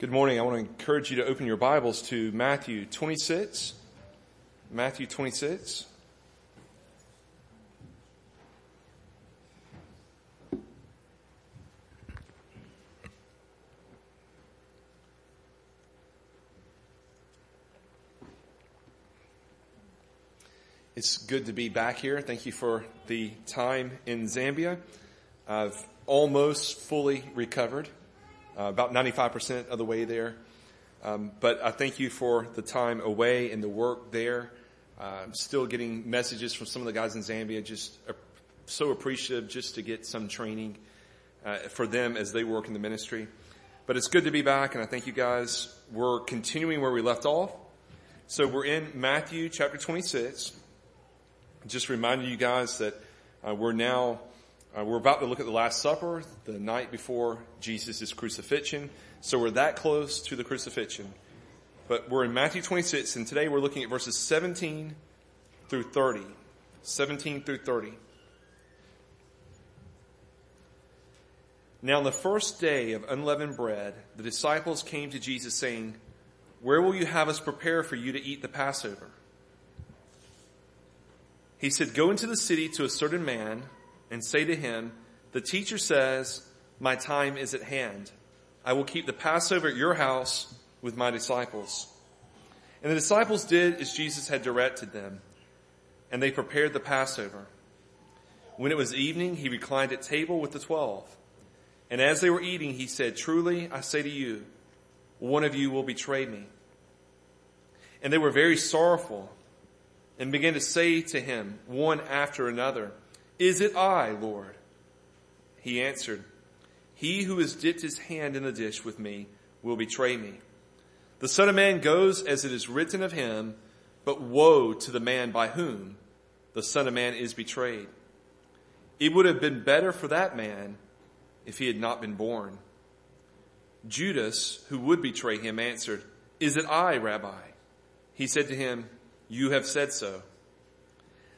Good morning. I want to encourage you to open your Bibles to Matthew 26. Matthew 26. It's good to be back here. Thank you for the time in Zambia. I've almost fully recovered uh, about 95% of the way there. Um, but I thank you for the time away and the work there. Uh, still getting messages from some of the guys in Zambia, just uh, so appreciative just to get some training uh, for them as they work in the ministry. But it's good to be back, and I thank you guys. We're continuing where we left off. So we're in Matthew chapter 26. Just reminding you guys that uh, we're now uh, we're about to look at the Last Supper, the night before Jesus' crucifixion. So we're that close to the crucifixion. But we're in Matthew 26, and today we're looking at verses 17 through 30. 17 through 30. Now, on the first day of unleavened bread, the disciples came to Jesus saying, Where will you have us prepare for you to eat the Passover? He said, Go into the city to a certain man and say to him, The teacher says, My time is at hand. I will keep the Passover at your house with my disciples. And the disciples did as Jesus had directed them, and they prepared the Passover. When it was evening, he reclined at table with the twelve. And as they were eating, he said, Truly, I say to you, one of you will betray me. And they were very sorrowful and began to say to him, one after another, is it I, Lord? He answered, He who has dipped his hand in the dish with me will betray me. The Son of Man goes as it is written of him, but woe to the man by whom the Son of Man is betrayed. It would have been better for that man if he had not been born. Judas, who would betray him, answered, Is it I, Rabbi? He said to him, You have said so.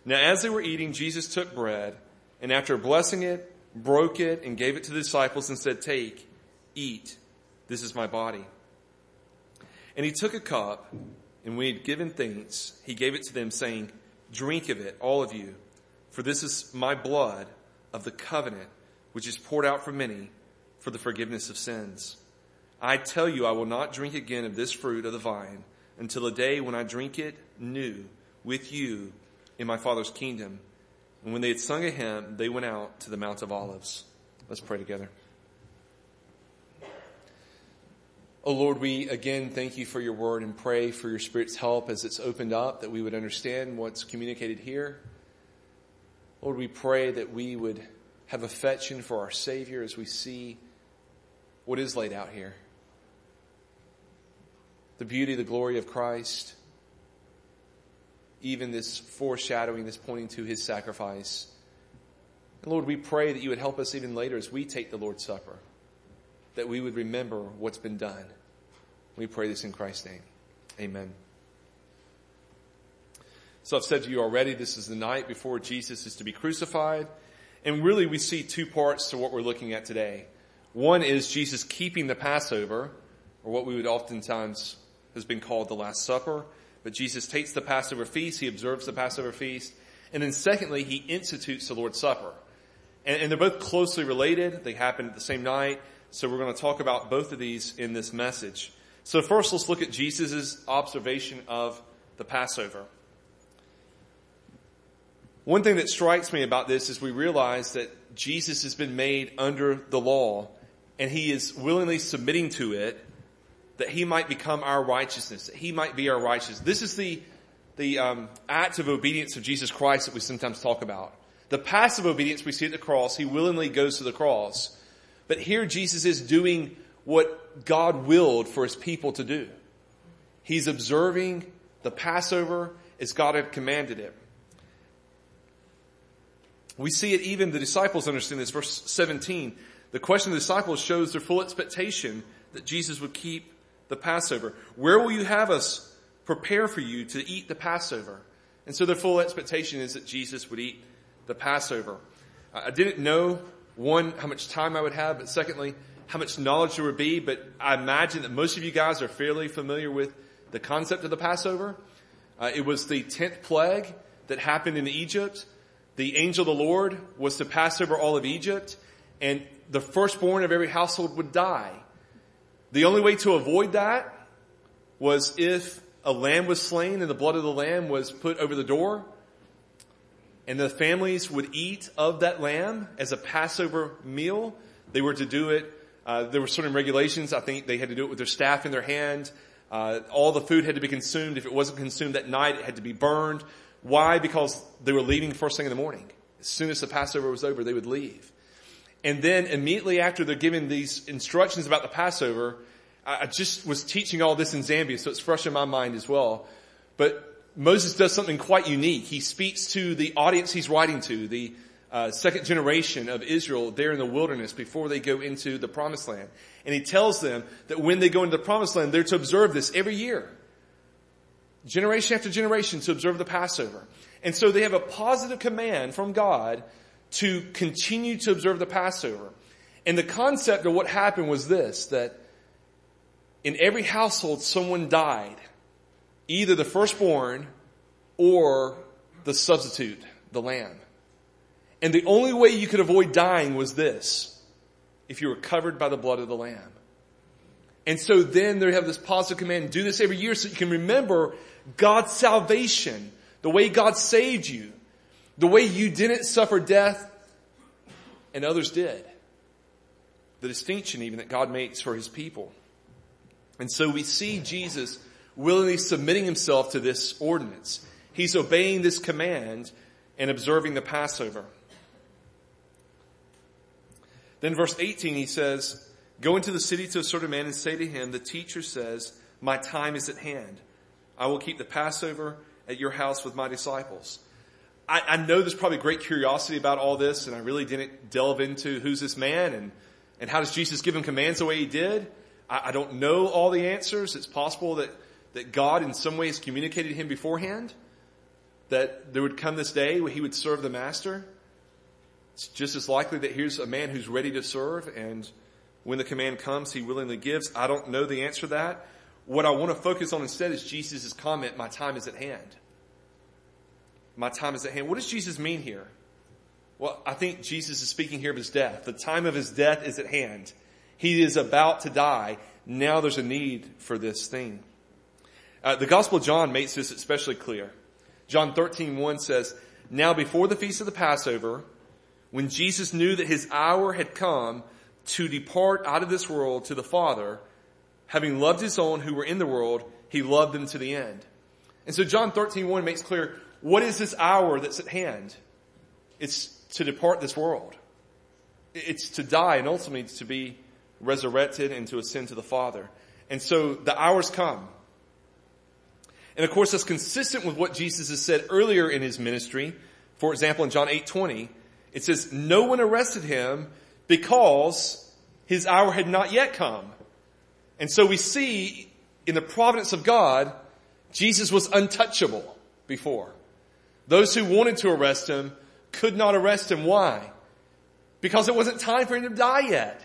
Now as they were eating, Jesus took bread, and after blessing it, broke it, and gave it to the disciples and said, Take, eat, this is my body. And he took a cup, and when he had given thanks, he gave it to them, saying, Drink of it, all of you, for this is my blood of the covenant, which is poured out for many for the forgiveness of sins. I tell you, I will not drink again of this fruit of the vine until the day when I drink it new with you in my Father's kingdom. And when they had sung a hymn, they went out to the Mount of Olives. Let's pray together. Oh Lord, we again thank you for your word and pray for your Spirit's help as it's opened up, that we would understand what's communicated here. Lord, we pray that we would have affection for our Savior as we see what is laid out here. The beauty, the glory of Christ even this foreshadowing, this pointing to his sacrifice. And Lord, we pray that you would help us even later as we take the Lord's Supper, that we would remember what's been done. We pray this in Christ's name. Amen. So I've said to you already, this is the night before Jesus is to be crucified. And really we see two parts to what we're looking at today. One is Jesus keeping the Passover, or what we would oftentimes has been called the Last Supper. But Jesus takes the Passover feast, he observes the Passover feast, and then secondly, he institutes the Lord's Supper. And, and they're both closely related. They happen at the same night. So we're going to talk about both of these in this message. So first, let's look at Jesus' observation of the Passover. One thing that strikes me about this is we realize that Jesus has been made under the law and he is willingly submitting to it that he might become our righteousness, that he might be our righteousness. This is the, the um, act of obedience of Jesus Christ that we sometimes talk about. The passive obedience we see at the cross, he willingly goes to the cross. But here Jesus is doing what God willed for his people to do. He's observing the Passover as God had commanded it. We see it even the disciples understand this. Verse 17, the question of the disciples shows their full expectation that Jesus would keep the Passover. Where will you have us prepare for you to eat the Passover? And so their full expectation is that Jesus would eat the Passover. I didn't know one, how much time I would have, but secondly, how much knowledge there would be. But I imagine that most of you guys are fairly familiar with the concept of the Passover. Uh, it was the tenth plague that happened in Egypt. The angel of the Lord was to pass over all of Egypt, and the firstborn of every household would die. The only way to avoid that was if a lamb was slain and the blood of the lamb was put over the door and the families would eat of that lamb as a Passover meal. They were to do it. Uh, there were certain regulations. I think they had to do it with their staff in their hand. Uh, all the food had to be consumed. If it wasn't consumed that night, it had to be burned. Why? Because they were leaving first thing in the morning. As soon as the Passover was over, they would leave. And then immediately after they're given these instructions about the Passover, I just was teaching all this in Zambia, so it's fresh in my mind as well. But Moses does something quite unique. He speaks to the audience he's writing to, the uh, second generation of Israel there in the wilderness before they go into the promised land. And he tells them that when they go into the promised land, they're to observe this every year. Generation after generation to observe the Passover. And so they have a positive command from God to continue to observe the Passover. And the concept of what happened was this, that in every household someone died either the firstborn or the substitute, the lamb. And the only way you could avoid dying was this if you were covered by the blood of the lamb. And so then they have this positive command do this every year so you can remember God's salvation, the way God saved you, the way you didn't suffer death and others did. The distinction even that God makes for his people. And so we see Jesus willingly submitting himself to this ordinance. He's obeying this command and observing the Passover. Then verse 18 he says, Go into the city to a certain man and say to him, The teacher says, My time is at hand. I will keep the Passover at your house with my disciples. I, I know there's probably great curiosity about all this, and I really didn't delve into who's this man and, and how does Jesus give him commands the way he did. I, I don't know all the answers. It's possible that that God in some ways communicated him beforehand that there would come this day where he would serve the master. It's just as likely that here's a man who's ready to serve and when the command comes, he willingly gives. I don't know the answer to that. What I want to focus on instead is Jesus' comment, my time is at hand. My time is at hand. What does Jesus mean here? Well, I think Jesus is speaking here of his death. The time of his death is at hand. He is about to die. Now there's a need for this thing. Uh, the Gospel of John makes this especially clear. John 13, 1 says, Now before the feast of the Passover, when Jesus knew that his hour had come to depart out of this world to the Father, having loved his own who were in the world, he loved them to the end. And so John 13, 1 makes clear, what is this hour that's at hand? It's to depart this world. It's to die and ultimately to be resurrected and to ascend to the Father. And so the hour's come. And of course, that's consistent with what Jesus has said earlier in his ministry. For example, in John 8 20, it says, No one arrested him because his hour had not yet come. And so we see in the providence of God, Jesus was untouchable before. Those who wanted to arrest him could not arrest him. Why? Because it wasn't time for him to die yet.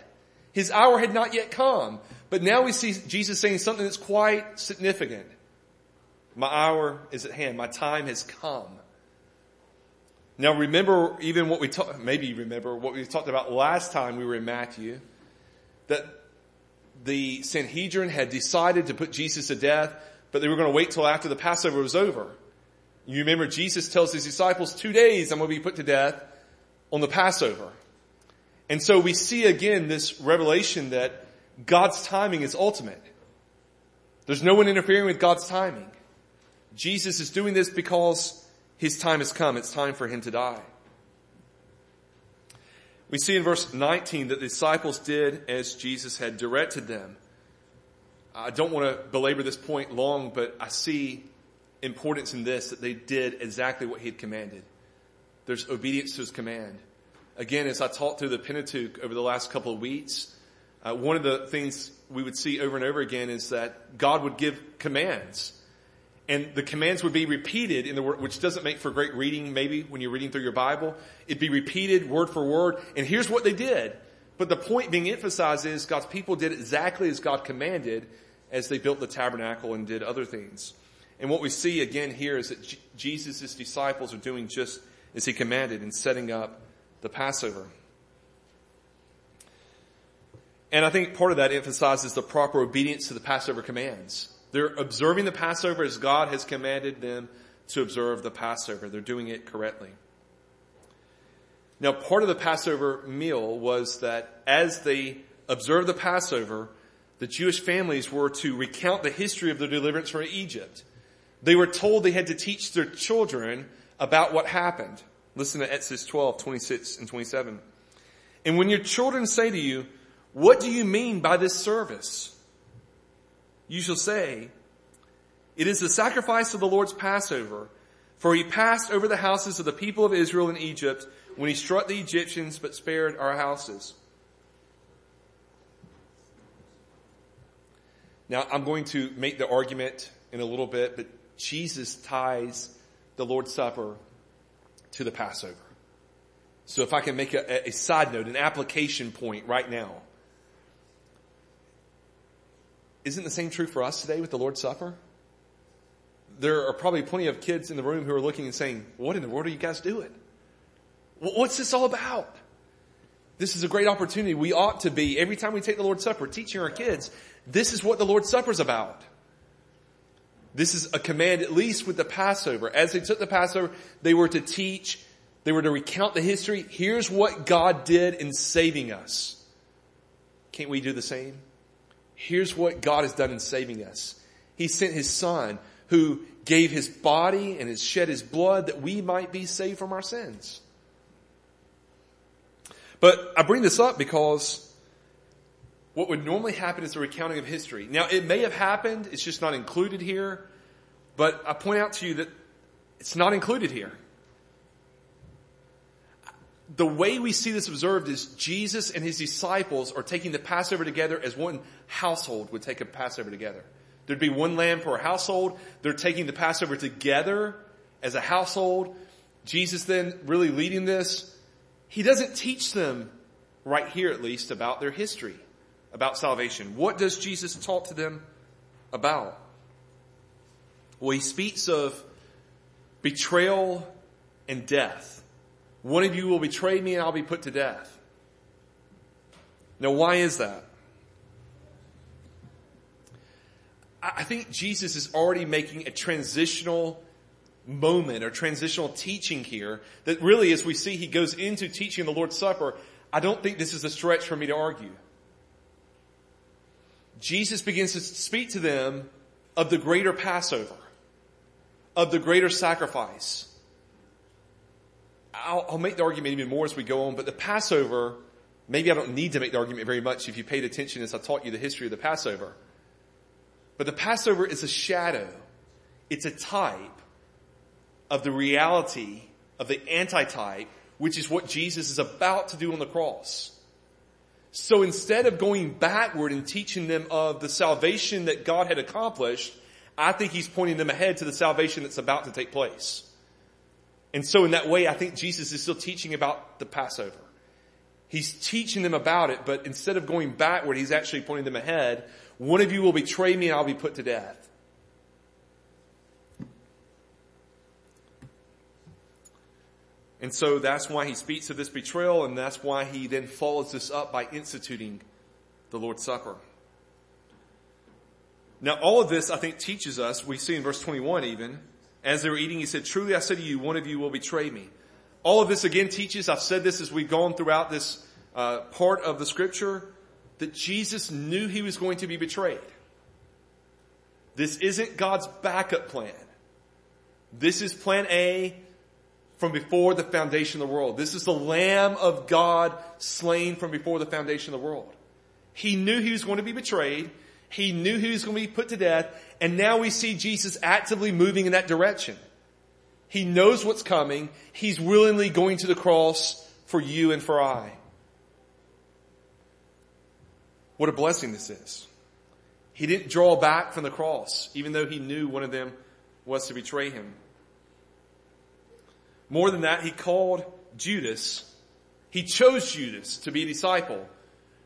His hour had not yet come. But now we see Jesus saying something that's quite significant. My hour is at hand. My time has come. Now remember even what we talked, maybe remember what we talked about last time we were in Matthew, that the Sanhedrin had decided to put Jesus to death, but they were going to wait till after the Passover was over. You remember Jesus tells his disciples, two days I'm going to be put to death on the Passover. And so we see again this revelation that God's timing is ultimate. There's no one interfering with God's timing. Jesus is doing this because his time has come. It's time for him to die. We see in verse 19 that the disciples did as Jesus had directed them. I don't want to belabor this point long, but I see importance in this that they did exactly what he had commanded. There's obedience to his command. Again, as I talked through the Pentateuch over the last couple of weeks, uh, one of the things we would see over and over again is that God would give commands and the commands would be repeated in the word, which doesn't make for great reading maybe when you're reading through your Bible. It'd be repeated word for word. And here's what they did. But the point being emphasized is God's people did exactly as God commanded as they built the tabernacle and did other things. And what we see again here is that J- Jesus' disciples are doing just as he commanded in setting up the Passover. And I think part of that emphasizes the proper obedience to the Passover commands. They're observing the Passover as God has commanded them to observe the Passover. They're doing it correctly. Now, part of the Passover meal was that as they observed the Passover, the Jewish families were to recount the history of their deliverance from Egypt. They were told they had to teach their children about what happened. Listen to Exodus 12, 26 and 27. And when your children say to you, what do you mean by this service? You shall say, it is the sacrifice of the Lord's Passover, for he passed over the houses of the people of Israel in Egypt when he struck the Egyptians but spared our houses. Now I'm going to make the argument in a little bit, but Jesus ties the Lord's Supper to the Passover. So if I can make a, a side note, an application point right now. Isn't the same true for us today with the Lord's Supper? There are probably plenty of kids in the room who are looking and saying, what in the world are you guys doing? What's this all about? This is a great opportunity. We ought to be, every time we take the Lord's Supper, teaching our kids, this is what the Lord's Supper is about. This is a command, at least with the Passover. As they took the Passover, they were to teach, they were to recount the history. Here's what God did in saving us. Can't we do the same? Here's what God has done in saving us. He sent His Son who gave His body and has shed His blood that we might be saved from our sins. But I bring this up because what would normally happen is a recounting of history. Now, it may have happened, it's just not included here, but I point out to you that it's not included here. The way we see this observed is Jesus and his disciples are taking the Passover together as one household would take a Passover together. There'd be one lamb per household. They're taking the Passover together as a household. Jesus then really leading this. He doesn't teach them right here at least about their history about salvation. What does Jesus talk to them about? Well, he speaks of betrayal and death. One of you will betray me and I'll be put to death. Now, why is that? I think Jesus is already making a transitional moment or transitional teaching here that really, as we see, he goes into teaching the Lord's Supper. I don't think this is a stretch for me to argue. Jesus begins to speak to them of the greater Passover, of the greater sacrifice. I'll, I'll, make the argument even more as we go on, but the Passover, maybe I don't need to make the argument very much if you paid attention as I taught you the history of the Passover. But the Passover is a shadow. It's a type of the reality of the antitype, which is what Jesus is about to do on the cross. So instead of going backward and teaching them of the salvation that God had accomplished, I think he's pointing them ahead to the salvation that's about to take place. And so in that way, I think Jesus is still teaching about the Passover. He's teaching them about it, but instead of going backward, he's actually pointing them ahead. One of you will betray me and I'll be put to death. And so that's why he speaks of this betrayal, and that's why he then follows this up by instituting the Lord's Supper. Now, all of this, I think, teaches us, we see in verse 21 even, as they were eating, he said, Truly I say to you, one of you will betray me. All of this again teaches, I've said this as we've gone throughout this uh, part of the scripture, that Jesus knew he was going to be betrayed. This isn't God's backup plan. This is plan A from before the foundation of the world. This is the Lamb of God slain from before the foundation of the world. He knew he was going to be betrayed. He knew he was going to be put to death. And now we see Jesus actively moving in that direction. He knows what's coming. He's willingly going to the cross for you and for I. What a blessing this is. He didn't draw back from the cross, even though he knew one of them was to betray him. More than that, he called Judas, he chose Judas to be a disciple,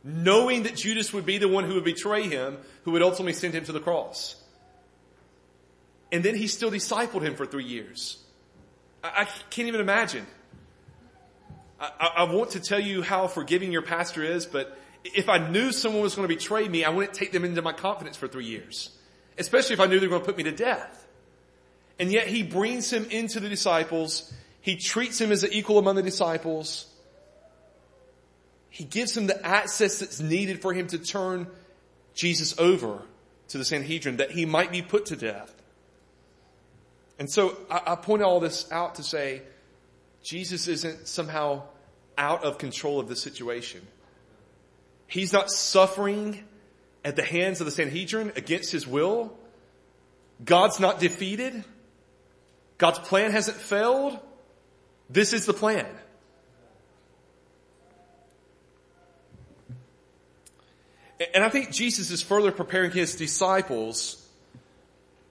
knowing that Judas would be the one who would betray him, who would ultimately send him to the cross. And then he still discipled him for three years. I, I can't even imagine. I, I, want to tell you how forgiving your pastor is, but if I knew someone was going to betray me, I wouldn't take them into my confidence for three years. Especially if I knew they were going to put me to death. And yet he brings him into the disciples. He treats him as an equal among the disciples. He gives him the access that's needed for him to turn Jesus over to the Sanhedrin that he might be put to death. And so I, I point all this out to say Jesus isn't somehow out of control of the situation. He's not suffering at the hands of the Sanhedrin against his will. God's not defeated. God's plan hasn't failed. This is the plan. And I think Jesus is further preparing his disciples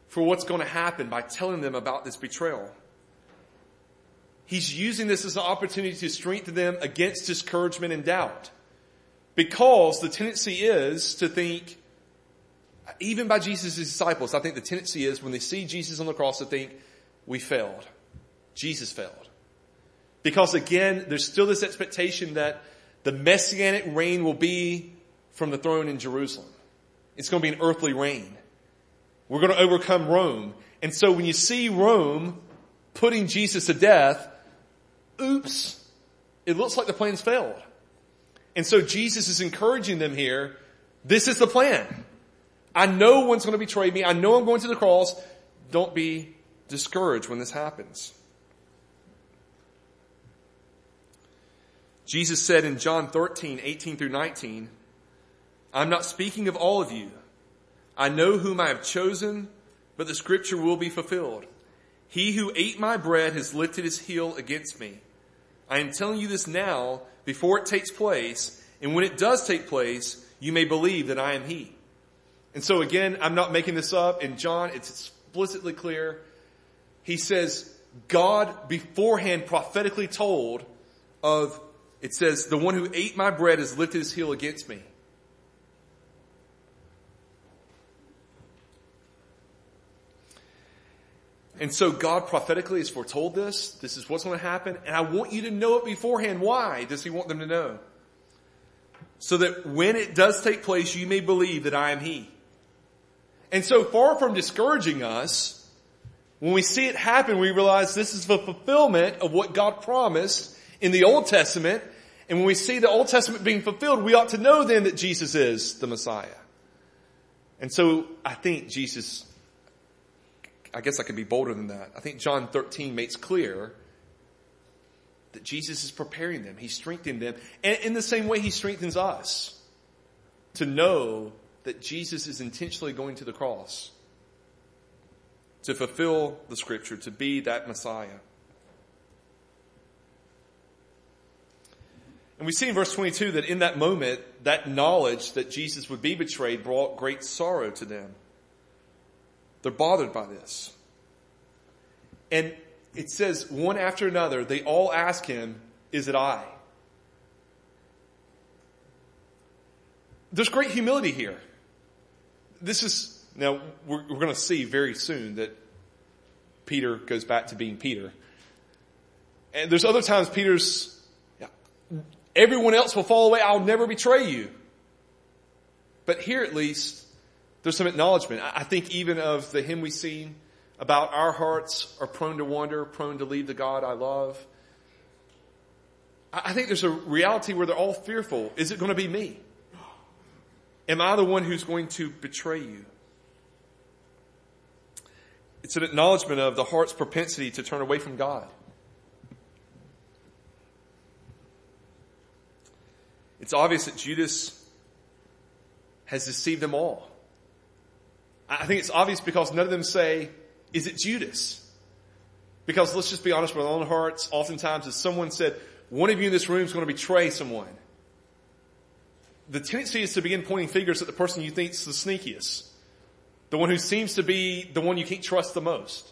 for what's going to happen by telling them about this betrayal. He's using this as an opportunity to strengthen them against discouragement and doubt. Because the tendency is to think, even by Jesus' disciples, I think the tendency is when they see Jesus on the cross to think, we failed. Jesus failed. Because again, there's still this expectation that the messianic reign will be from the throne in Jerusalem. It's going to be an earthly reign. We're going to overcome Rome. And so when you see Rome putting Jesus to death, oops, it looks like the plan's failed. And so Jesus is encouraging them here. This is the plan. I know one's going to betray me. I know I'm going to the cross. Don't be discouraged when this happens. Jesus said in John 13, 18 through 19, I'm not speaking of all of you. I know whom I have chosen, but the scripture will be fulfilled. He who ate my bread has lifted his heel against me. I am telling you this now before it takes place, and when it does take place, you may believe that I am he. And so again, I'm not making this up. In John, it's explicitly clear. He says, God beforehand prophetically told of, it says, the one who ate my bread has lifted his heel against me. And so God prophetically has foretold this. This is what's going to happen. And I want you to know it beforehand. Why does he want them to know? So that when it does take place, you may believe that I am he. And so far from discouraging us, when we see it happen, we realize this is the fulfillment of what God promised in the Old Testament. And when we see the Old Testament being fulfilled, we ought to know then that Jesus is the Messiah. And so I think Jesus I guess I can be bolder than that. I think John 13 makes clear that Jesus is preparing them. He's strengthening them. And in the same way, He strengthens us to know that Jesus is intentionally going to the cross to fulfill the scripture, to be that Messiah. And we see in verse 22 that in that moment, that knowledge that Jesus would be betrayed brought great sorrow to them. They're bothered by this. And it says, one after another, they all ask him, Is it I? There's great humility here. This is, now, we're, we're going to see very soon that Peter goes back to being Peter. And there's other times Peter's, everyone else will fall away, I'll never betray you. But here at least, there's some acknowledgement. I think even of the hymn we sing about our hearts are prone to wander, prone to leave the God I love. I think there's a reality where they're all fearful. Is it going to be me? Am I the one who's going to betray you? It's an acknowledgement of the heart's propensity to turn away from God. It's obvious that Judas has deceived them all. I think it's obvious because none of them say, is it Judas? Because let's just be honest with our own hearts. Oftentimes, as someone said, one of you in this room is going to betray someone. The tendency is to begin pointing fingers at the person you think is the sneakiest. The one who seems to be the one you can't trust the most.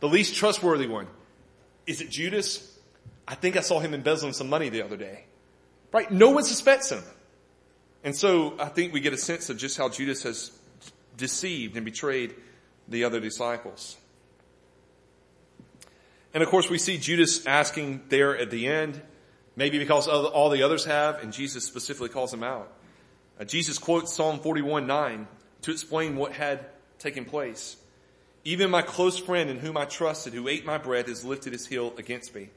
The least trustworthy one. Is it Judas? I think I saw him embezzling some money the other day. Right? No one suspects him. And so I think we get a sense of just how Judas has deceived and betrayed the other disciples. And of course we see Judas asking there at the end, maybe because all the others have, and Jesus specifically calls him out. Uh, Jesus quotes Psalm 41 9 to explain what had taken place. Even my close friend in whom I trusted, who ate my bread, has lifted his heel against me.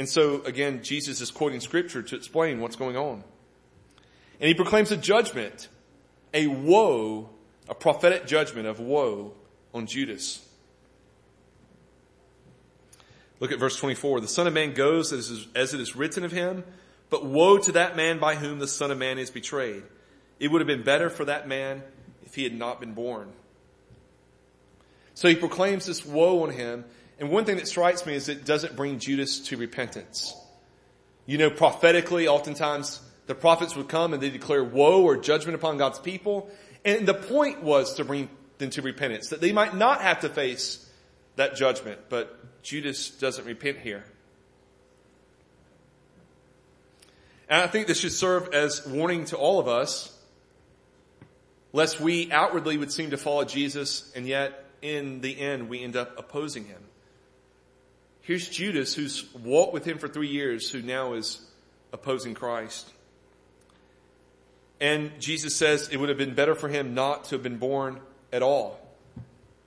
And so again, Jesus is quoting scripture to explain what's going on. And he proclaims a judgment, a woe, a prophetic judgment of woe on Judas. Look at verse 24. The Son of Man goes as it is written of him, but woe to that man by whom the Son of Man is betrayed. It would have been better for that man if he had not been born. So he proclaims this woe on him. And one thing that strikes me is it doesn't bring Judas to repentance. You know, prophetically, oftentimes the prophets would come and they declare woe or judgment upon God's people. And the point was to bring them to repentance, that they might not have to face that judgment. But Judas doesn't repent here. And I think this should serve as warning to all of us, lest we outwardly would seem to follow Jesus and yet in the end we end up opposing him. Here's Judas who's walked with him for three years who now is opposing Christ. And Jesus says it would have been better for him not to have been born at all.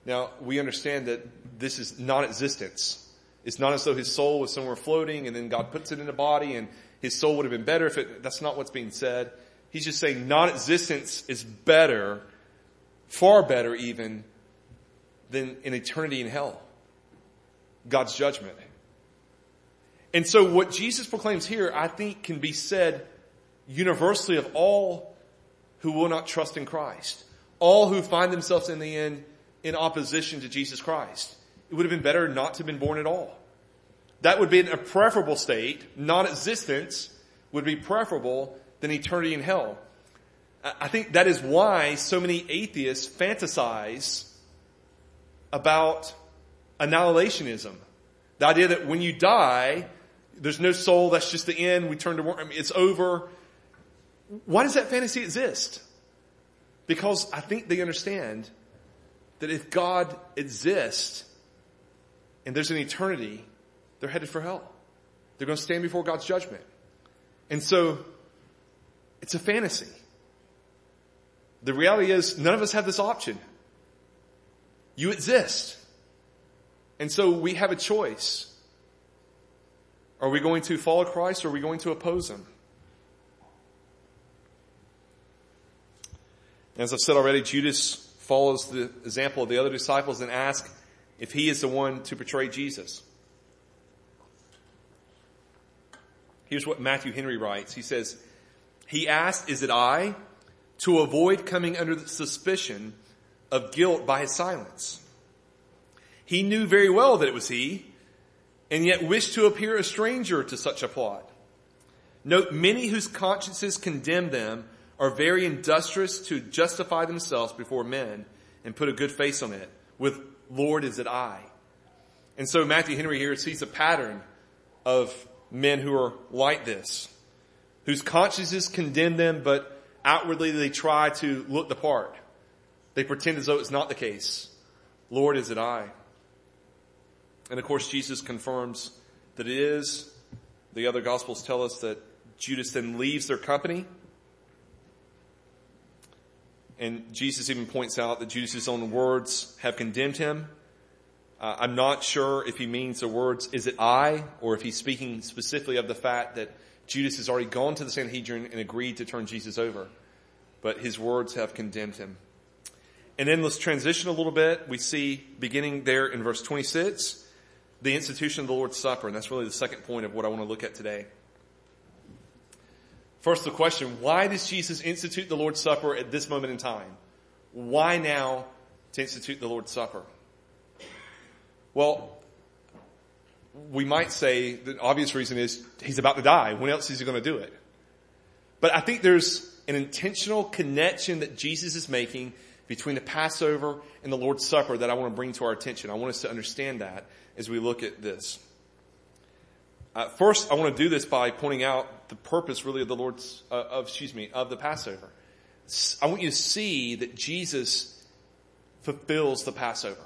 Now, we understand that this is non-existence. It's not as though his soul was somewhere floating and then God puts it in a body and his soul would have been better if it, that's not what's being said. He's just saying non-existence is better, far better even, than an eternity in hell. God's judgment. And so what Jesus proclaims here, I think can be said universally of all who will not trust in Christ. All who find themselves in the end in opposition to Jesus Christ. It would have been better not to have been born at all. That would be a preferable state. Non-existence would be preferable than eternity in hell. I think that is why so many atheists fantasize about annihilationism. The idea that when you die, there's no soul, that's just the end, we turn to I mean, it's over. Why does that fantasy exist? Because I think they understand that if God exists and there's an eternity, they're headed for hell. They're going to stand before God's judgment. And so, it's a fantasy. The reality is none of us have this option. You exist. And so we have a choice. Are we going to follow Christ or are we going to oppose Him? As I've said already, Judas follows the example of the other disciples and asks if he is the one to betray Jesus. Here's what Matthew Henry writes. He says, He asked, Is it I? to avoid coming under the suspicion of guilt by his silence. He knew very well that it was he, and yet wished to appear a stranger to such a plot. Note, many whose consciences condemn them are very industrious to justify themselves before men and put a good face on it with Lord is it I. And so Matthew Henry here sees a pattern of men who are like this, whose consciences condemn them, but outwardly they try to look the part. They pretend as though it's not the case. Lord, is it I? And of course, Jesus confirms that it is. The other gospels tell us that Judas then leaves their company. And Jesus even points out that Judas' own words have condemned him. Uh, I'm not sure if he means the words, is it I, or if he's speaking specifically of the fact that Judas has already gone to the Sanhedrin and agreed to turn Jesus over. But his words have condemned him. And then let's transition a little bit. We see beginning there in verse 26, the institution of the Lord's Supper. And that's really the second point of what I want to look at today. First, the question, why does Jesus institute the Lord's Supper at this moment in time? Why now to institute the Lord's Supper? Well, we might say the obvious reason is he's about to die. When else is he going to do it? But I think there's an intentional connection that Jesus is making between the Passover and the Lord's Supper that I want to bring to our attention. I want us to understand that as we look at this. Uh, first, I want to do this by pointing out the purpose really of the Lord's, uh, of, excuse me, of the Passover. I want you to see that Jesus fulfills the Passover.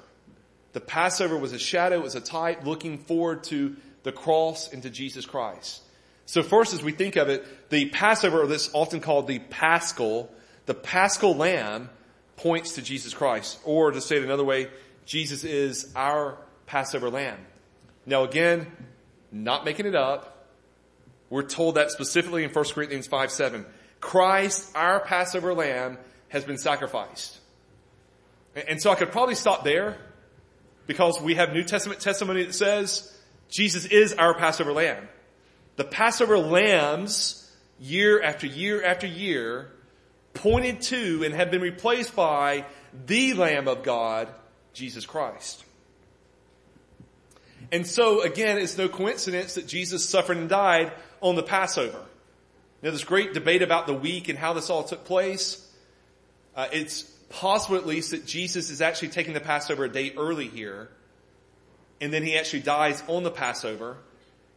The Passover was a shadow, it was a type looking forward to the cross and to Jesus Christ. So first, as we think of it, the Passover, or this often called the Paschal, the Paschal lamb points to Jesus Christ. Or to say it another way, Jesus is our Passover lamb. Now again, not making it up. We're told that specifically in 1 Corinthians 5 7. Christ, our Passover lamb, has been sacrificed. And so I could probably stop there because we have New Testament testimony that says Jesus is our Passover lamb. The Passover lambs, year after year after year, pointed to and have been replaced by the Lamb of God, Jesus Christ. And so again, it's no coincidence that Jesus suffered and died on the Passover. Now this great debate about the week and how this all took place. Uh, it's possible at least that Jesus is actually taking the Passover a day early here. And then he actually dies on the Passover.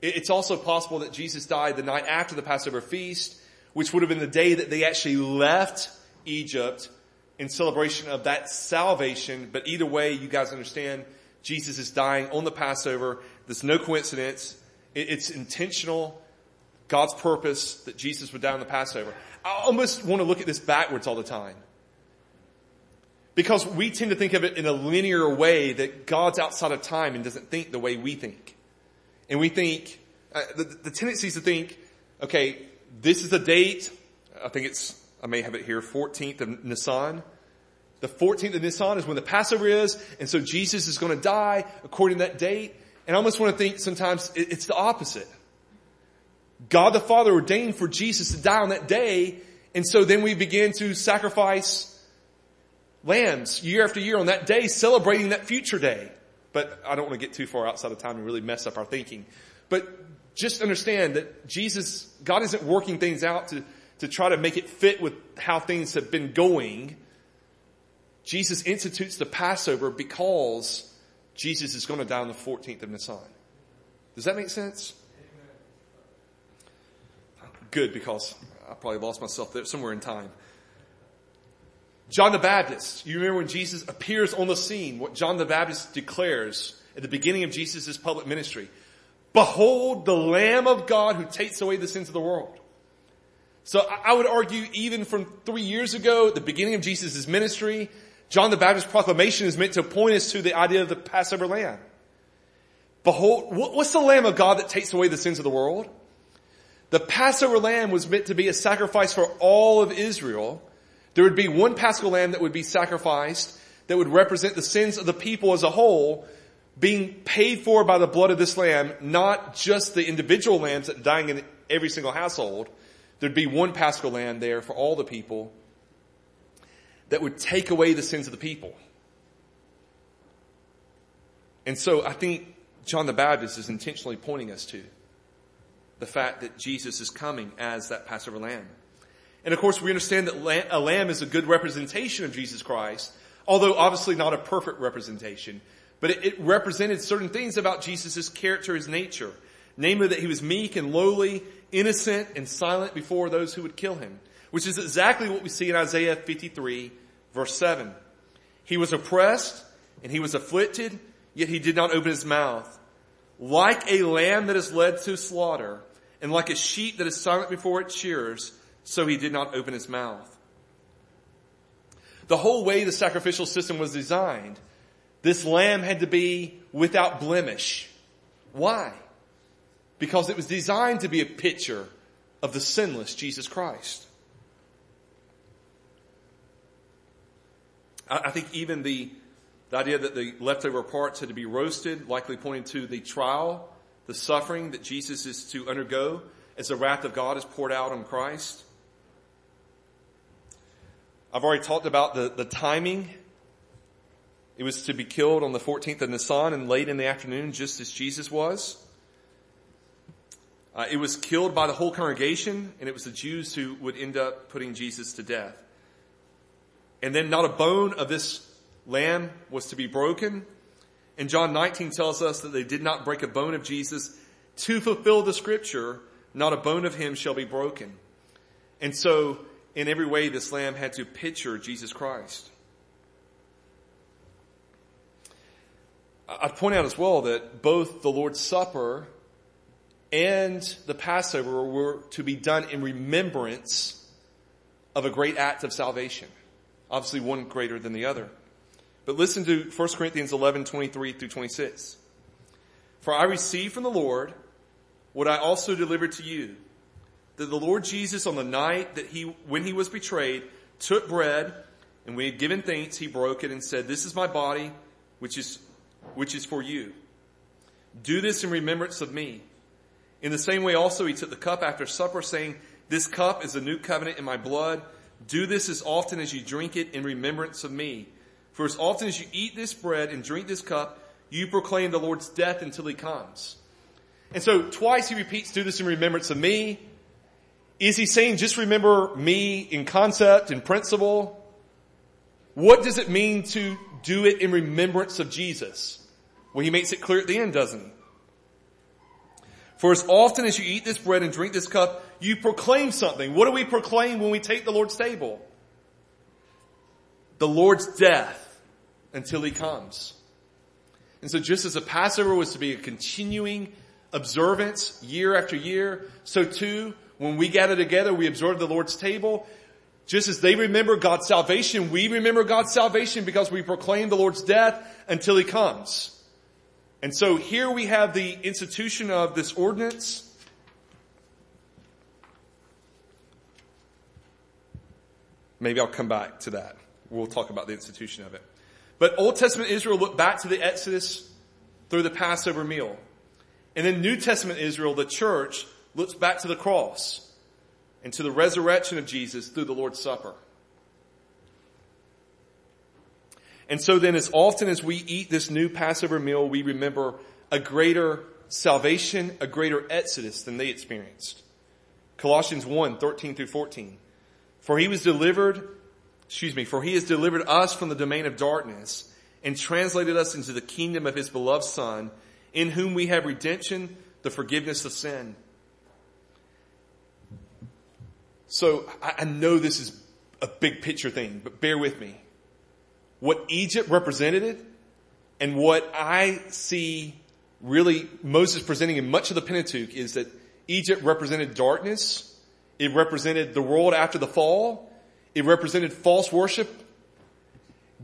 It's also possible that Jesus died the night after the Passover feast, which would have been the day that they actually left Egypt in celebration of that salvation. But either way, you guys understand Jesus is dying on the Passover. There's no coincidence. It's intentional. God's purpose that Jesus would die on the Passover. I almost want to look at this backwards all the time. Because we tend to think of it in a linear way that God's outside of time and doesn't think the way we think. And we think, uh, the, the tendency is to think, okay, this is the date. I think it's, I may have it here, 14th of Nisan. The 14th of Nisan is when the Passover is, and so Jesus is going to die according to that date. And I almost want to think sometimes it's the opposite. God the Father ordained for Jesus to die on that day, and so then we begin to sacrifice lambs year after year on that day, celebrating that future day. But I don't want to get too far outside of time and really mess up our thinking. But just understand that Jesus, God isn't working things out to, to try to make it fit with how things have been going. Jesus institutes the Passover because Jesus is going to die on the 14th of Nisan. Does that make sense? Good, because I probably lost myself there somewhere in time. John the Baptist, you remember when Jesus appears on the scene, what John the Baptist declares at the beginning of Jesus' public ministry. Behold the Lamb of God who takes away the sins of the world. So I would argue even from three years ago, the beginning of Jesus' ministry, John the Baptist's proclamation is meant to point us to the idea of the Passover lamb. Behold, what's the lamb of God that takes away the sins of the world? The Passover lamb was meant to be a sacrifice for all of Israel. There would be one Paschal lamb that would be sacrificed that would represent the sins of the people as a whole being paid for by the blood of this lamb, not just the individual lambs that dying in every single household. There'd be one Paschal lamb there for all the people that would take away the sins of the people. And so I think John the Baptist is intentionally pointing us to the fact that Jesus is coming as that Passover lamb. And of course we understand that a lamb is a good representation of Jesus Christ, although obviously not a perfect representation, but it, represented certain things about Jesus' character, his nature. Namely that he was meek and lowly, innocent and silent before those who would kill him, which is exactly what we see in Isaiah 53 Verse 7. He was oppressed and he was afflicted, yet he did not open his mouth. Like a lamb that is led to slaughter, and like a sheep that is silent before its shearers, so he did not open his mouth. The whole way the sacrificial system was designed, this lamb had to be without blemish. Why? Because it was designed to be a picture of the sinless Jesus Christ. I, think even the, the idea that the leftover parts had to be roasted, likely pointed to the trial, the suffering that Jesus is to undergo as the wrath of God is poured out on Christ. I've already talked about the, the timing. It was to be killed on the 14th of Nisan and late in the afternoon, just as Jesus was. Uh, it was killed by the whole congregation, and it was the Jews who would end up putting Jesus to death. And then not a bone of this lamb was to be broken. And John 19 tells us that they did not break a bone of Jesus to fulfill the scripture, not a bone of him shall be broken. And so, in every way, this lamb had to picture Jesus Christ. I'd point out as well that both the Lord's Supper and the Passover were to be done in remembrance of a great act of salvation. Obviously one greater than the other. But listen to 1 Corinthians 11, 23 through 26. For I received from the Lord what I also delivered to you, that the Lord Jesus on the night that he, when he was betrayed, took bread, and when he had given thanks, he broke it and said, this is my body, which is, which is for you. Do this in remembrance of me. In the same way also he took the cup after supper saying, this cup is a new covenant in my blood. Do this as often as you drink it in remembrance of me. For as often as you eat this bread and drink this cup, you proclaim the Lord's death until he comes. And so twice he repeats, do this in remembrance of me. Is he saying just remember me in concept and principle? What does it mean to do it in remembrance of Jesus? Well, he makes it clear at the end, doesn't he? For as often as you eat this bread and drink this cup, you proclaim something. What do we proclaim when we take the Lord's table? The Lord's death until he comes. And so just as the Passover was to be a continuing observance year after year, so too, when we gather together, we observe the Lord's table. Just as they remember God's salvation, we remember God's salvation because we proclaim the Lord's death until he comes. And so here we have the institution of this ordinance. Maybe I'll come back to that. We'll talk about the institution of it. But Old Testament Israel looked back to the Exodus through the Passover meal. And then New Testament Israel, the church, looks back to the cross and to the resurrection of Jesus through the Lord's Supper. And so then as often as we eat this new Passover meal, we remember a greater salvation, a greater exodus than they experienced. Colossians 1, 13 through 14. For he was delivered, excuse me, for he has delivered us from the domain of darkness and translated us into the kingdom of his beloved son, in whom we have redemption, the forgiveness of sin. So I know this is a big picture thing, but bear with me what Egypt represented and what I see really Moses presenting in much of the Pentateuch is that Egypt represented darkness. It represented the world after the fall. It represented false worship.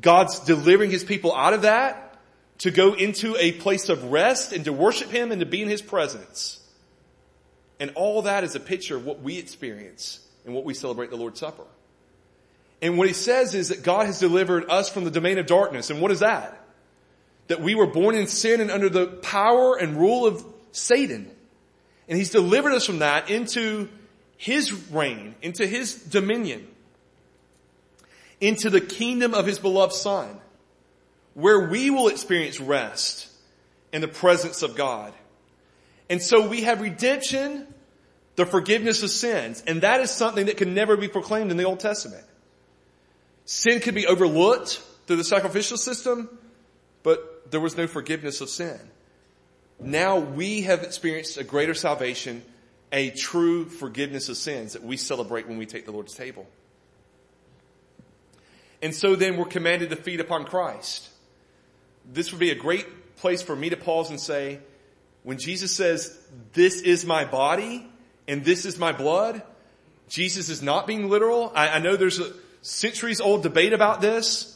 God's delivering his people out of that to go into a place of rest and to worship him and to be in his presence. And all that is a picture of what we experience and what we celebrate the Lord's Supper. And what he says is that God has delivered us from the domain of darkness. And what is that? That we were born in sin and under the power and rule of Satan. And he's delivered us from that into his reign, into his dominion, into the kingdom of his beloved son, where we will experience rest in the presence of God. And so we have redemption, the forgiveness of sins, and that is something that can never be proclaimed in the Old Testament. Sin could be overlooked through the sacrificial system, but there was no forgiveness of sin. Now we have experienced a greater salvation, a true forgiveness of sins that we celebrate when we take the Lord's table. And so then we're commanded to feed upon Christ. This would be a great place for me to pause and say, when Jesus says, this is my body and this is my blood, Jesus is not being literal. I, I know there's a, centuries old debate about this,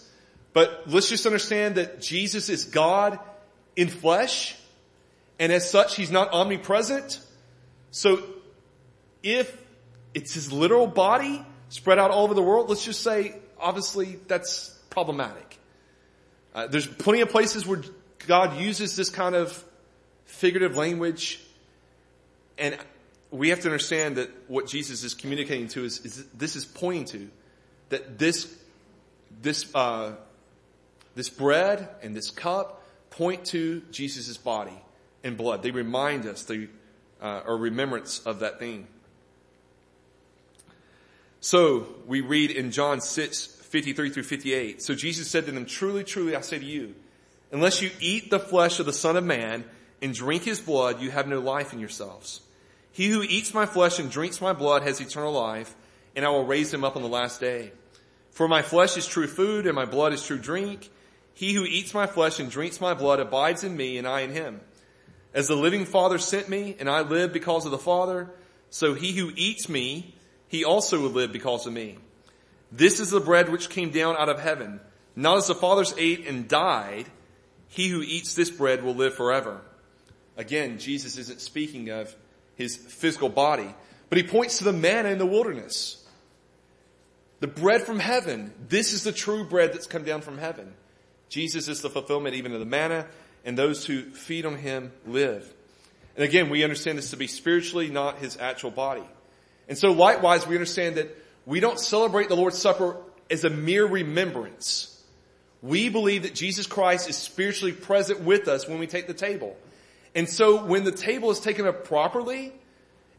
but let's just understand that Jesus is God in flesh, and as such, He's not omnipresent. So if it's His literal body spread out all over the world, let's just say, obviously, that's problematic. Uh, there's plenty of places where God uses this kind of figurative language, and we have to understand that what Jesus is communicating to us is this is pointing to that this, this, uh, this bread and this cup point to Jesus' body and blood. They remind us, they uh, remembrance of that thing. So we read in John 6, 53 through 58. So Jesus said to them, Truly, truly, I say to you, unless you eat the flesh of the Son of Man and drink his blood, you have no life in yourselves. He who eats my flesh and drinks my blood has eternal life, and I will raise him up on the last day. For my flesh is true food and my blood is true drink. He who eats my flesh and drinks my blood abides in me and I in him. As the living Father sent me and I live because of the Father, so he who eats me, he also will live because of me. This is the bread which came down out of heaven. Not as the fathers ate and died, he who eats this bread will live forever. Again, Jesus isn't speaking of his physical body, but he points to the manna in the wilderness. The bread from heaven. This is the true bread that's come down from heaven. Jesus is the fulfillment even of the manna, and those who feed on him live. And again, we understand this to be spiritually, not his actual body. And so likewise, we understand that we don't celebrate the Lord's Supper as a mere remembrance. We believe that Jesus Christ is spiritually present with us when we take the table. And so when the table is taken up properly,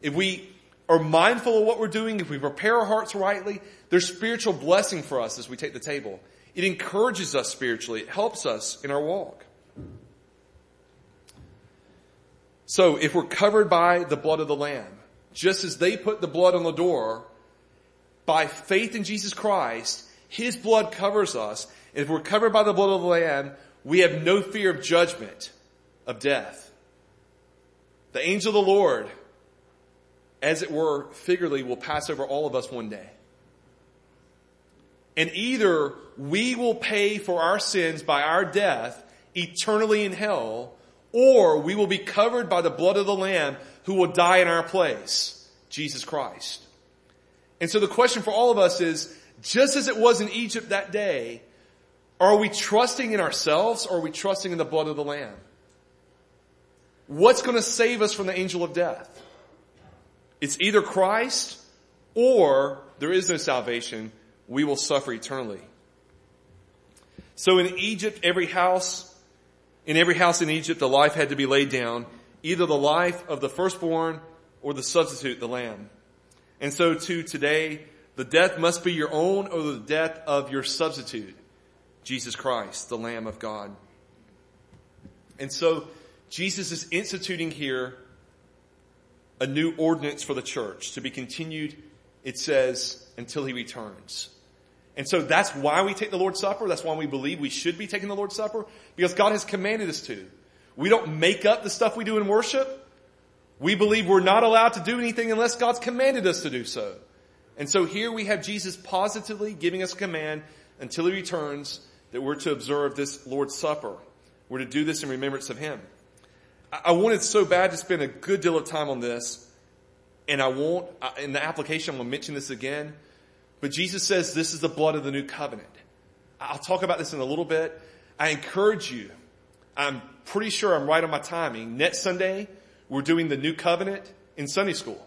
if we are mindful of what we're doing, if we prepare our hearts rightly, there's spiritual blessing for us as we take the table. It encourages us spiritually. It helps us in our walk. So if we're covered by the blood of the Lamb, just as they put the blood on the door, by faith in Jesus Christ, His blood covers us. If we're covered by the blood of the Lamb, we have no fear of judgment, of death. The angel of the Lord, as it were, figuratively, will pass over all of us one day. And either we will pay for our sins by our death eternally in hell, or we will be covered by the blood of the Lamb who will die in our place, Jesus Christ. And so the question for all of us is, just as it was in Egypt that day, are we trusting in ourselves or are we trusting in the blood of the Lamb? What's going to save us from the angel of death? It's either Christ or there is no salvation. We will suffer eternally. So in Egypt, every house, in every house in Egypt, the life had to be laid down, either the life of the firstborn or the substitute, the lamb. And so too today, the death must be your own or the death of your substitute, Jesus Christ, the Lamb of God. And so Jesus is instituting here a new ordinance for the church to be continued, it says, until he returns. And so that's why we take the Lord's Supper. That's why we believe we should be taking the Lord's Supper because God has commanded us to. We don't make up the stuff we do in worship. We believe we're not allowed to do anything unless God's commanded us to do so. And so here we have Jesus positively giving us a command until he returns that we're to observe this Lord's Supper. We're to do this in remembrance of him. I wanted so bad to spend a good deal of time on this, and I won't, in the application, I'm going to mention this again, but Jesus says this is the blood of the new covenant. I'll talk about this in a little bit. I encourage you, I'm pretty sure I'm right on my timing. Next Sunday, we're doing the new covenant in Sunday school.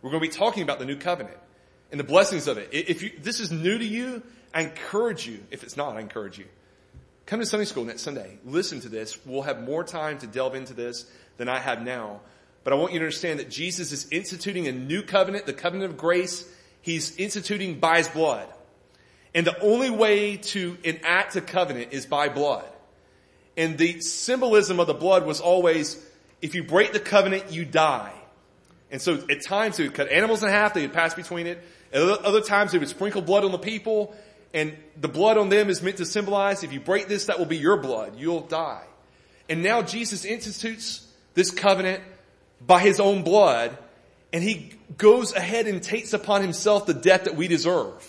We're going to be talking about the new covenant and the blessings of it. If you, this is new to you, I encourage you. If it's not, I encourage you. Come to Sunday school next Sunday. Listen to this. We'll have more time to delve into this than I have now. But I want you to understand that Jesus is instituting a new covenant, the covenant of grace. He's instituting by his blood. And the only way to enact a covenant is by blood. And the symbolism of the blood was always, if you break the covenant, you die. And so at times they would cut animals in half, they would pass between it. At other times they would sprinkle blood on the people, and the blood on them is meant to symbolize, if you break this, that will be your blood. You'll die. And now Jesus institutes this covenant by his own blood, and he goes ahead and takes upon himself the death that we deserve.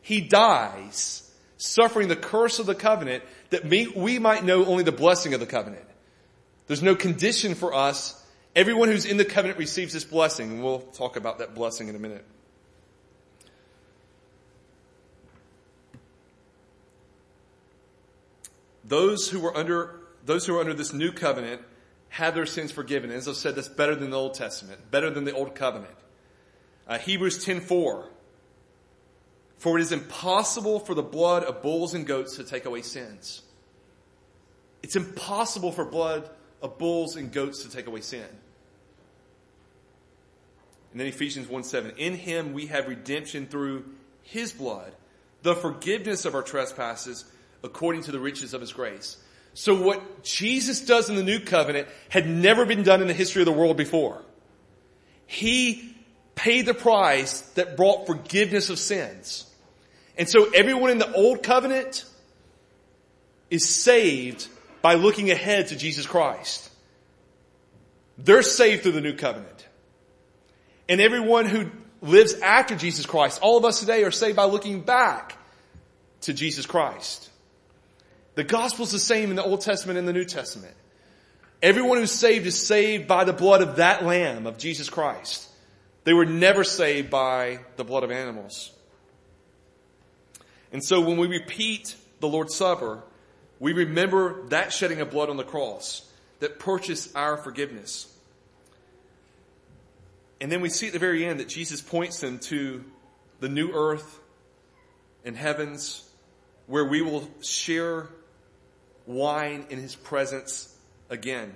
He dies, suffering the curse of the covenant that we might know only the blessing of the covenant. There's no condition for us. Everyone who's in the covenant receives this blessing. We'll talk about that blessing in a minute. Those who were under, those who are under this new covenant had their sins forgiven. And As I've said, that's better than the Old Testament, better than the Old Covenant. Uh, Hebrews 10:4. For it is impossible for the blood of bulls and goats to take away sins. It's impossible for blood of bulls and goats to take away sin. And then Ephesians 1 7. In him we have redemption through his blood, the forgiveness of our trespasses according to the riches of his grace. So what Jesus does in the new covenant had never been done in the history of the world before. He paid the price that brought forgiveness of sins. And so everyone in the old covenant is saved by looking ahead to Jesus Christ. They're saved through the new covenant. And everyone who lives after Jesus Christ, all of us today are saved by looking back to Jesus Christ. The gospel is the same in the Old Testament and the New Testament. Everyone who's saved is saved by the blood of that lamb, of Jesus Christ. They were never saved by the blood of animals. And so when we repeat the Lord's Supper, we remember that shedding of blood on the cross that purchased our forgiveness. And then we see at the very end that Jesus points them to the new earth and heavens where we will share wine in his presence again.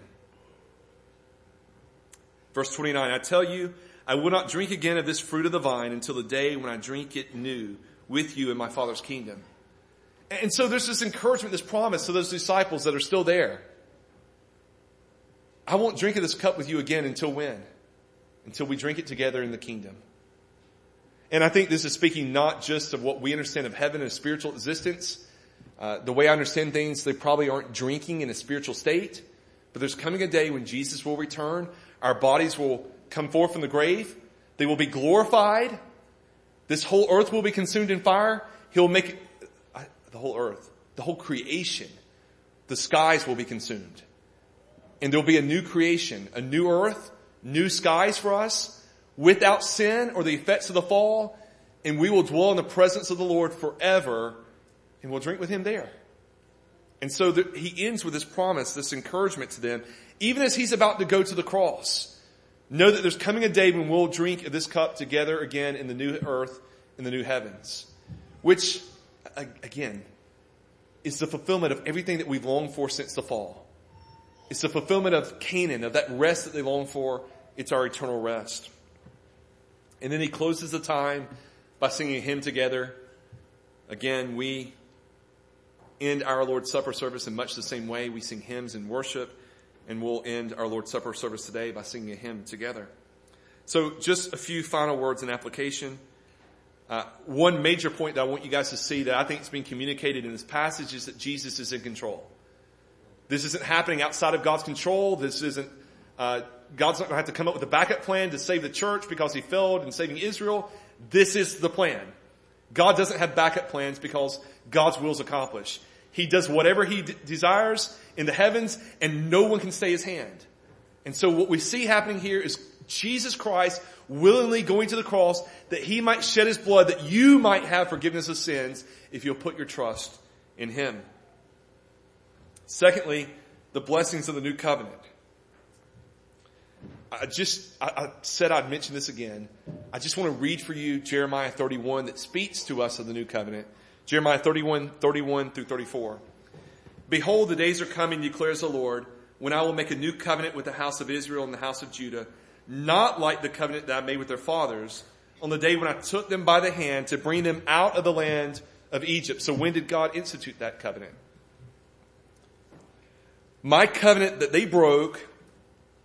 Verse 29, I tell you, I will not drink again of this fruit of the vine until the day when I drink it new with you in my Father's kingdom. And so there's this encouragement, this promise to those disciples that are still there. I won't drink of this cup with you again until when? Until we drink it together in the kingdom. And I think this is speaking not just of what we understand of heaven and spiritual existence, uh, the way I understand things, they probably aren't drinking in a spiritual state, but there's coming a day when Jesus will return. Our bodies will come forth from the grave. They will be glorified. This whole earth will be consumed in fire. He'll make uh, the whole earth, the whole creation, the skies will be consumed. And there'll be a new creation, a new earth, new skies for us without sin or the effects of the fall. And we will dwell in the presence of the Lord forever and we'll drink with him there. And so the, he ends with this promise, this encouragement to them, even as he's about to go to the cross. Know that there's coming a day when we'll drink this cup together again in the new earth, in the new heavens. Which, again, is the fulfillment of everything that we've longed for since the fall. It's the fulfillment of Canaan, of that rest that they long for. It's our eternal rest. And then he closes the time by singing a hymn together. Again, we end our Lord's Supper service in much the same way. We sing hymns and worship, and we'll end our Lord's Supper service today by singing a hymn together. So just a few final words in application. Uh, one major point that I want you guys to see that I think is being communicated in this passage is that Jesus is in control. This isn't happening outside of God's control. This isn't, uh, God's not going to have to come up with a backup plan to save the church because he failed in saving Israel. This is the plan. God doesn't have backup plans because God's will is accomplished. He does whatever he d- desires in the heavens and no one can stay his hand. And so what we see happening here is Jesus Christ willingly going to the cross that he might shed his blood that you might have forgiveness of sins if you'll put your trust in him. Secondly, the blessings of the new covenant. I just, I, said I'd mention this again. I just want to read for you Jeremiah 31 that speaks to us of the new covenant. Jeremiah 31, 31 through 34. Behold, the days are coming, declares the Lord, when I will make a new covenant with the house of Israel and the house of Judah, not like the covenant that I made with their fathers on the day when I took them by the hand to bring them out of the land of Egypt. So when did God institute that covenant? My covenant that they broke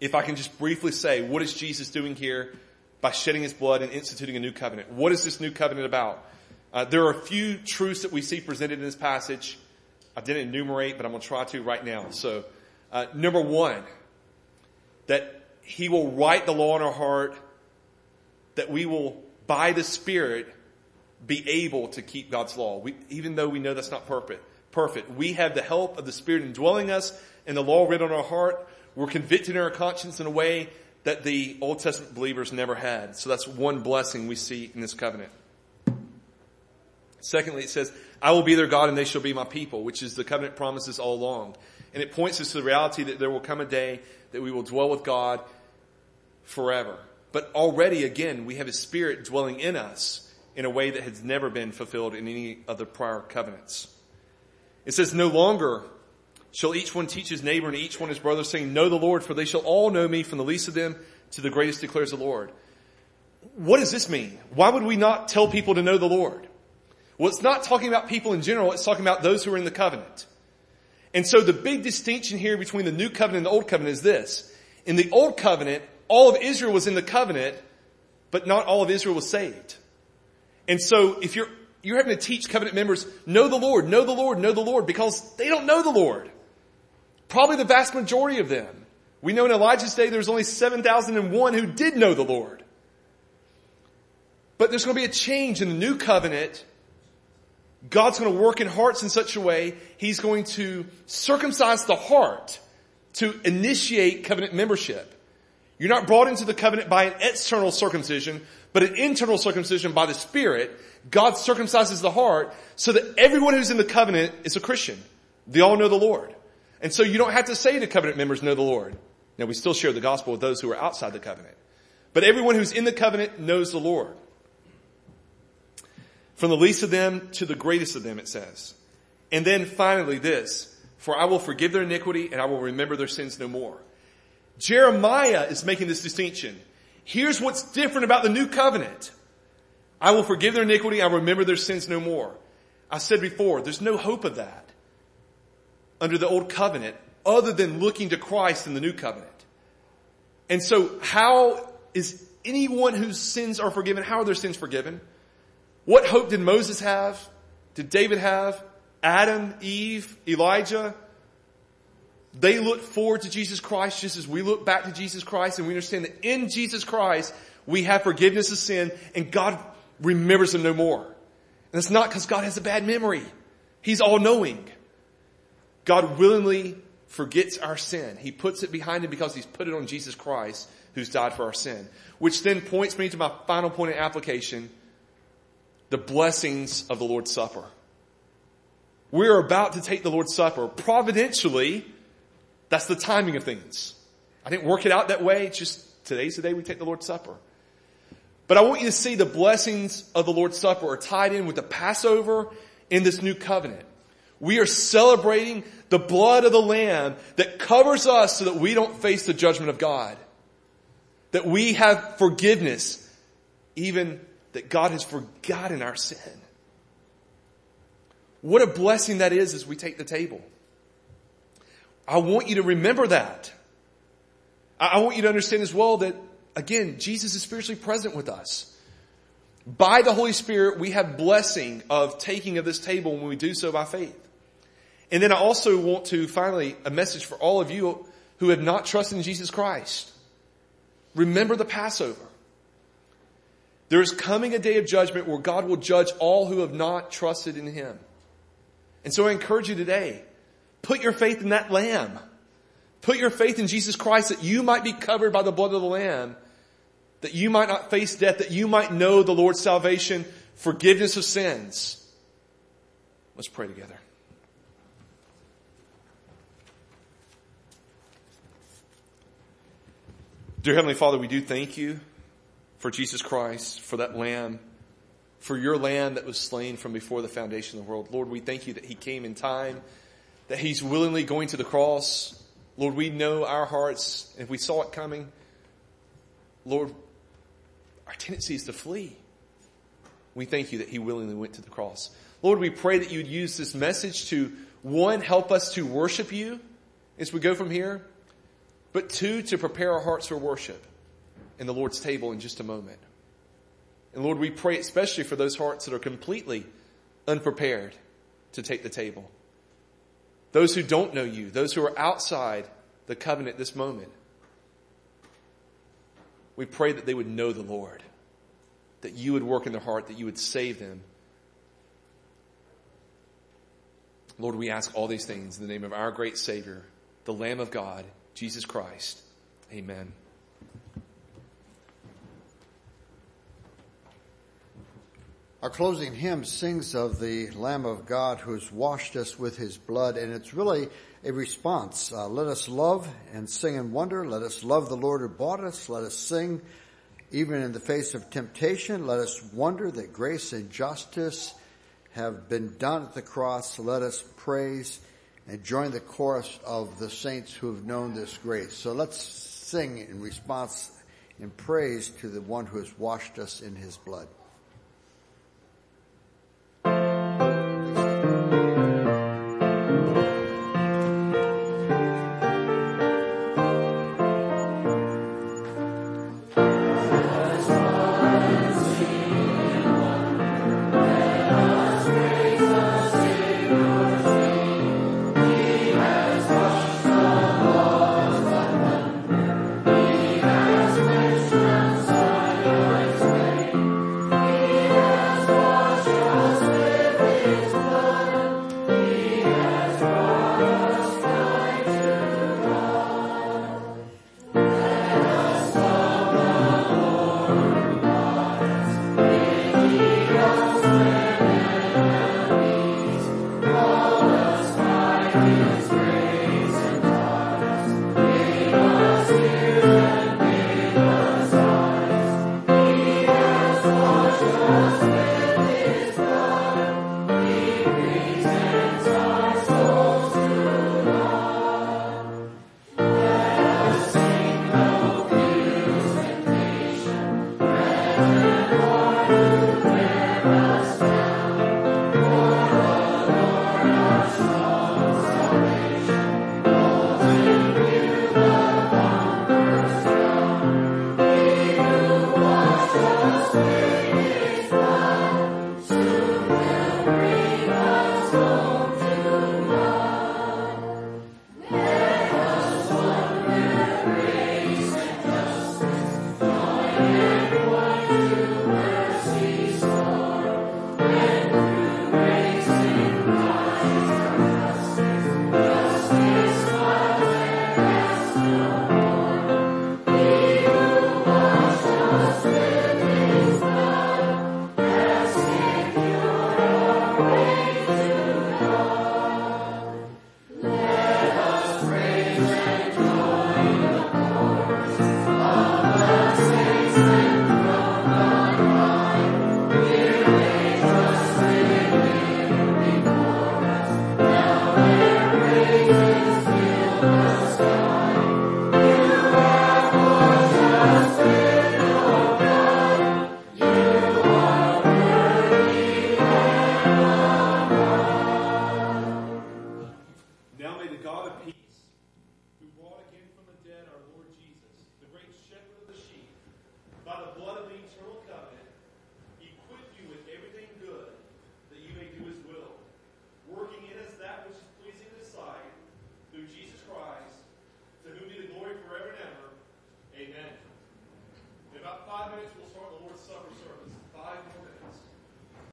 if I can just briefly say, what is Jesus doing here by shedding his blood and instituting a new covenant? What is this new covenant about? Uh, there are a few truths that we see presented in this passage. I didn't enumerate, but I'm going to try to right now. So, uh, number one, that he will write the law in our heart, that we will, by the Spirit, be able to keep God's law. We, even though we know that's not perfect, perfect. We have the help of the Spirit indwelling us and the law written on our heart. We're convicted in our conscience in a way that the Old Testament believers never had. So that's one blessing we see in this covenant. Secondly, it says, I will be their God and they shall be my people, which is the covenant promises all along. And it points us to the reality that there will come a day that we will dwell with God forever. But already again, we have His Spirit dwelling in us in a way that has never been fulfilled in any of the prior covenants. It says, no longer shall each one teach his neighbor and each one his brother saying, know the Lord, for they shall all know me from the least of them to the greatest declares the Lord. What does this mean? Why would we not tell people to know the Lord? Well, it's not talking about people in general. It's talking about those who are in the covenant. And so the big distinction here between the new covenant and the old covenant is this. In the old covenant, all of Israel was in the covenant, but not all of Israel was saved. And so if you're, you're having to teach covenant members, know the Lord, know the Lord, know the Lord, because they don't know the Lord. Probably the vast majority of them. We know in Elijah's day there was only 7,001 who did know the Lord. But there's going to be a change in the new covenant. God's going to work in hearts in such a way, He's going to circumcise the heart to initiate covenant membership. You're not brought into the covenant by an external circumcision, but an internal circumcision by the Spirit. God circumcises the heart so that everyone who's in the covenant is a Christian. They all know the Lord. And so you don't have to say to covenant members, know the Lord. Now we still share the gospel with those who are outside the covenant. But everyone who's in the covenant knows the Lord. From the least of them to the greatest of them, it says. And then finally this, for I will forgive their iniquity and I will remember their sins no more. Jeremiah is making this distinction. Here's what's different about the new covenant. I will forgive their iniquity. I will remember their sins no more. I said before, there's no hope of that under the old covenant other than looking to Christ in the new covenant. And so how is anyone whose sins are forgiven, how are their sins forgiven? What hope did Moses have? Did David have? Adam, Eve, Elijah? They look forward to Jesus Christ just as we look back to Jesus Christ and we understand that in Jesus Christ we have forgiveness of sin and God remembers them no more. And it's not because God has a bad memory. He's all knowing. God willingly forgets our sin. He puts it behind him because he's put it on Jesus Christ who's died for our sin. Which then points me to my final point of application, the blessings of the Lord's Supper. We're about to take the Lord's Supper. Providentially, that's the timing of things. I didn't work it out that way. It's just today's the day we take the Lord's Supper. But I want you to see the blessings of the Lord's Supper are tied in with the Passover in this new covenant. We are celebrating the blood of the Lamb that covers us so that we don't face the judgment of God. That we have forgiveness, even that God has forgotten our sin. What a blessing that is as we take the table. I want you to remember that. I want you to understand as well that, again, Jesus is spiritually present with us. By the Holy Spirit, we have blessing of taking of this table when we do so by faith. And then I also want to finally, a message for all of you who have not trusted in Jesus Christ. Remember the Passover. There is coming a day of judgment where God will judge all who have not trusted in Him. And so I encourage you today, Put your faith in that lamb. Put your faith in Jesus Christ that you might be covered by the blood of the lamb, that you might not face death, that you might know the Lord's salvation, forgiveness of sins. Let's pray together. Dear Heavenly Father, we do thank you for Jesus Christ, for that lamb, for your lamb that was slain from before the foundation of the world. Lord, we thank you that he came in time that he's willingly going to the cross. Lord, we know our hearts. If we saw it coming, Lord, our tendency is to flee. We thank you that he willingly went to the cross. Lord, we pray that you'd use this message to, one, help us to worship you as we go from here, but two, to prepare our hearts for worship in the Lord's table in just a moment. And Lord, we pray especially for those hearts that are completely unprepared to take the table. Those who don't know you, those who are outside the covenant this moment. We pray that they would know the Lord, that you would work in their heart, that you would save them. Lord, we ask all these things in the name of our great Savior, the Lamb of God, Jesus Christ. Amen. Our closing hymn sings of the Lamb of God who has washed us with his blood, and it's really a response. Uh, let us love and sing and wonder. Let us love the Lord who bought us. Let us sing even in the face of temptation. Let us wonder that grace and justice have been done at the cross. Let us praise and join the chorus of the saints who have known this grace. So let's sing in response in praise to the one who has washed us in his blood.